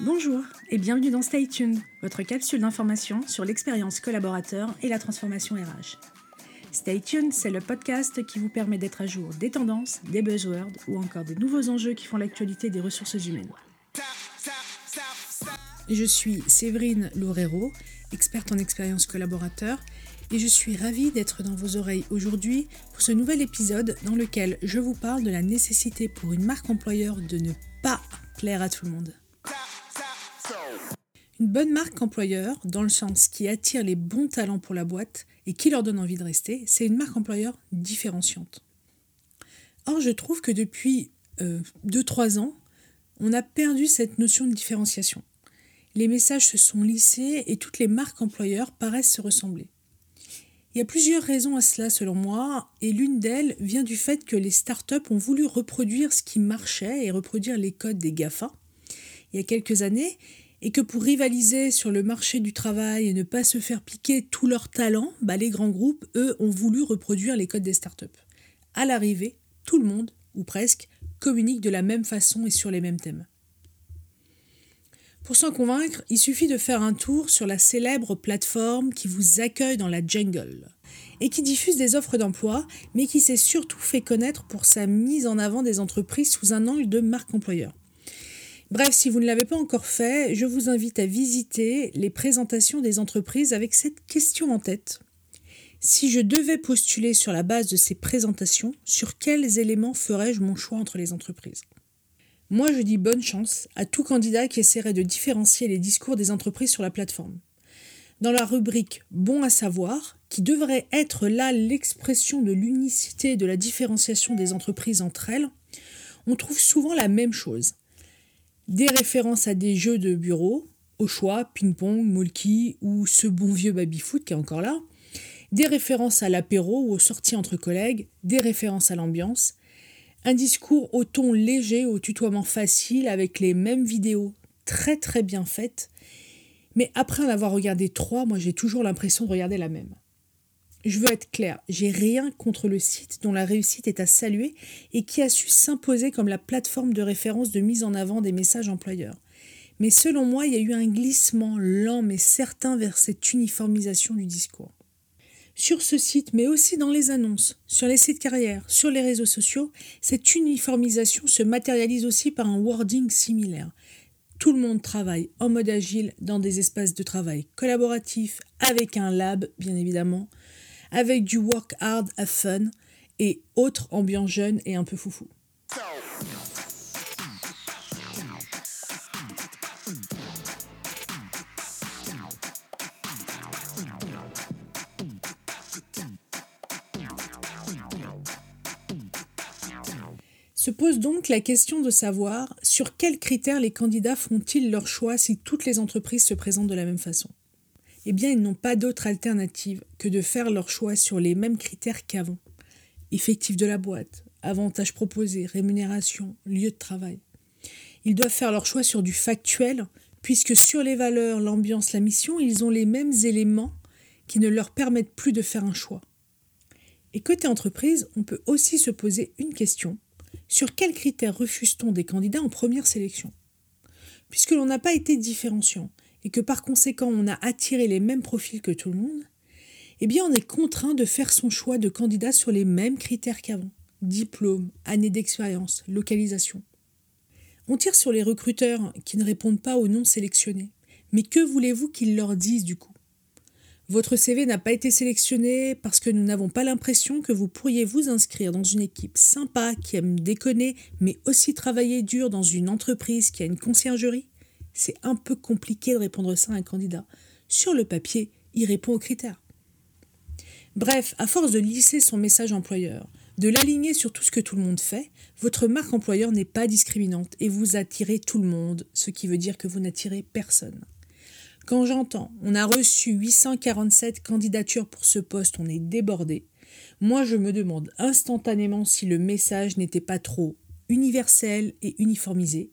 Bonjour et bienvenue dans Stay Tuned, votre capsule d'information sur l'expérience collaborateur et la transformation RH. Stay Tuned, c'est le podcast qui vous permet d'être à jour des tendances, des buzzwords ou encore des nouveaux enjeux qui font l'actualité des ressources humaines. Je suis Séverine Loureiro, experte en expérience collaborateur, et je suis ravie d'être dans vos oreilles aujourd'hui pour ce nouvel épisode dans lequel je vous parle de la nécessité pour une marque employeur de ne pas plaire à tout le monde. Une bonne marque employeur, dans le sens qui attire les bons talents pour la boîte et qui leur donne envie de rester, c'est une marque employeur différenciante. Or, je trouve que depuis 2-3 euh, ans, on a perdu cette notion de différenciation. Les messages se sont lissés et toutes les marques employeurs paraissent se ressembler. Il y a plusieurs raisons à cela selon moi, et l'une d'elles vient du fait que les startups ont voulu reproduire ce qui marchait et reproduire les codes des GAFA il y a quelques années, et que pour rivaliser sur le marché du travail et ne pas se faire piquer tout leur talent, bah les grands groupes, eux, ont voulu reproduire les codes des startups. À l'arrivée, tout le monde, ou presque, communique de la même façon et sur les mêmes thèmes. Pour s'en convaincre, il suffit de faire un tour sur la célèbre plateforme qui vous accueille dans la jungle et qui diffuse des offres d'emploi, mais qui s'est surtout fait connaître pour sa mise en avant des entreprises sous un angle de marque employeur. Bref, si vous ne l'avez pas encore fait, je vous invite à visiter les présentations des entreprises avec cette question en tête. Si je devais postuler sur la base de ces présentations, sur quels éléments ferais-je mon choix entre les entreprises? Moi, je dis bonne chance à tout candidat qui essaierait de différencier les discours des entreprises sur la plateforme. Dans la rubrique Bon à savoir, qui devrait être là l'expression de l'unicité et de la différenciation des entreprises entre elles, on trouve souvent la même chose des références à des jeux de bureau, au choix, ping-pong, molki ou ce bon vieux baby-foot qui est encore là, des références à l'apéro ou aux sorties entre collègues, des références à l'ambiance, un discours au ton léger, au tutoiement facile, avec les mêmes vidéos très très bien faites, mais après en avoir regardé trois, moi j'ai toujours l'impression de regarder la même. Je veux être clair, j'ai rien contre le site dont la réussite est à saluer et qui a su s'imposer comme la plateforme de référence de mise en avant des messages employeurs. Mais selon moi, il y a eu un glissement lent mais certain vers cette uniformisation du discours. Sur ce site, mais aussi dans les annonces, sur les sites carrières, sur les réseaux sociaux, cette uniformisation se matérialise aussi par un wording similaire. Tout le monde travaille en mode agile dans des espaces de travail collaboratifs, avec un lab, bien évidemment, avec du work hard, have fun et autre ambiance jeune et un peu foufou. Se pose donc la question de savoir sur quels critères les candidats font-ils leur choix si toutes les entreprises se présentent de la même façon eh bien ils n'ont pas d'autre alternative que de faire leur choix sur les mêmes critères qu'avant. Effectif de la boîte, avantages proposés, rémunération, lieu de travail. Ils doivent faire leur choix sur du factuel, puisque sur les valeurs, l'ambiance, la mission, ils ont les mêmes éléments qui ne leur permettent plus de faire un choix. Et côté entreprise, on peut aussi se poser une question. Sur quels critères refuse-t-on des candidats en première sélection? Puisque l'on n'a pas été différenciant, et que par conséquent on a attiré les mêmes profils que tout le monde, eh bien on est contraint de faire son choix de candidat sur les mêmes critères qu'avant. Diplôme, année d'expérience, localisation. On tire sur les recruteurs qui ne répondent pas aux noms sélectionnés. Mais que voulez-vous qu'ils leur disent du coup? Votre CV n'a pas été sélectionné parce que nous n'avons pas l'impression que vous pourriez vous inscrire dans une équipe sympa qui aime déconner, mais aussi travailler dur dans une entreprise qui a une conciergerie? C'est un peu compliqué de répondre ça à un candidat. Sur le papier, il répond aux critères. Bref, à force de lisser son message employeur, de l'aligner sur tout ce que tout le monde fait, votre marque employeur n'est pas discriminante et vous attirez tout le monde, ce qui veut dire que vous n'attirez personne. Quand j'entends on a reçu 847 candidatures pour ce poste, on est débordé, moi je me demande instantanément si le message n'était pas trop universel et uniformisé,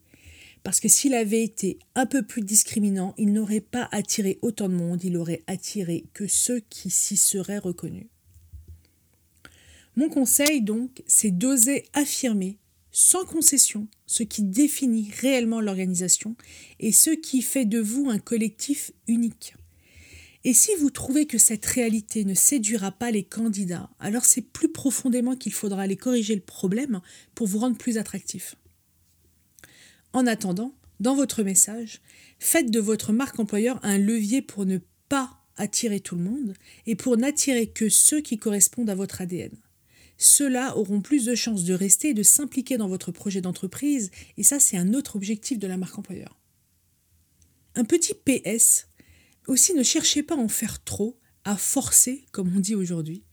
parce que s'il avait été un peu plus discriminant, il n'aurait pas attiré autant de monde, il aurait attiré que ceux qui s'y seraient reconnus. Mon conseil donc, c'est d'oser affirmer sans concession, ce qui définit réellement l'organisation et ce qui fait de vous un collectif unique. Et si vous trouvez que cette réalité ne séduira pas les candidats, alors c'est plus profondément qu'il faudra aller corriger le problème pour vous rendre plus attractif. En attendant, dans votre message, faites de votre marque employeur un levier pour ne pas attirer tout le monde et pour n'attirer que ceux qui correspondent à votre ADN. Ceux-là auront plus de chances de rester et de s'impliquer dans votre projet d'entreprise, et ça c'est un autre objectif de la marque employeur. Un petit PS, aussi ne cherchez pas à en faire trop, à forcer, comme on dit aujourd'hui.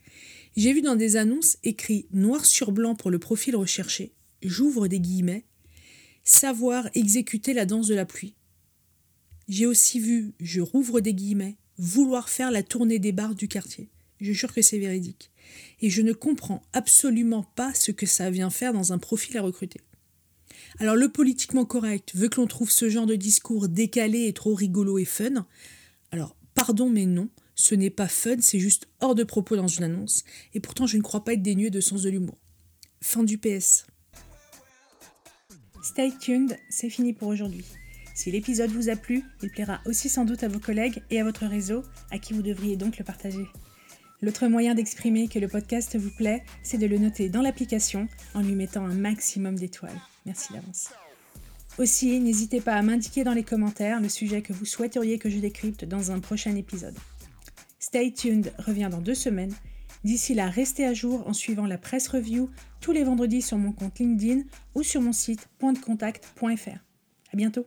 J'ai vu dans des annonces écrit noir sur blanc pour le profil recherché, j'ouvre des guillemets, savoir exécuter la danse de la pluie. J'ai aussi vu, je rouvre des guillemets, vouloir faire la tournée des bars du quartier. Je jure que c'est véridique. Et je ne comprends absolument pas ce que ça vient faire dans un profil à recruter. Alors le politiquement correct veut que l'on trouve ce genre de discours décalé et trop rigolo et fun. Alors pardon mais non, ce n'est pas fun, c'est juste hors de propos dans une annonce. Et pourtant je ne crois pas être dénué de sens de l'humour. Fin du PS. Stay tuned, c'est fini pour aujourd'hui. Si l'épisode vous a plu, il plaira aussi sans doute à vos collègues et à votre réseau, à qui vous devriez donc le partager. L'autre moyen d'exprimer que le podcast vous plaît, c'est de le noter dans l'application en lui mettant un maximum d'étoiles. Merci d'avance. Aussi, n'hésitez pas à m'indiquer dans les commentaires le sujet que vous souhaiteriez que je décrypte dans un prochain épisode. Stay tuned revient dans deux semaines. D'ici là, restez à jour en suivant la presse review tous les vendredis sur mon compte LinkedIn ou sur mon site pointdecontact.fr. À bientôt!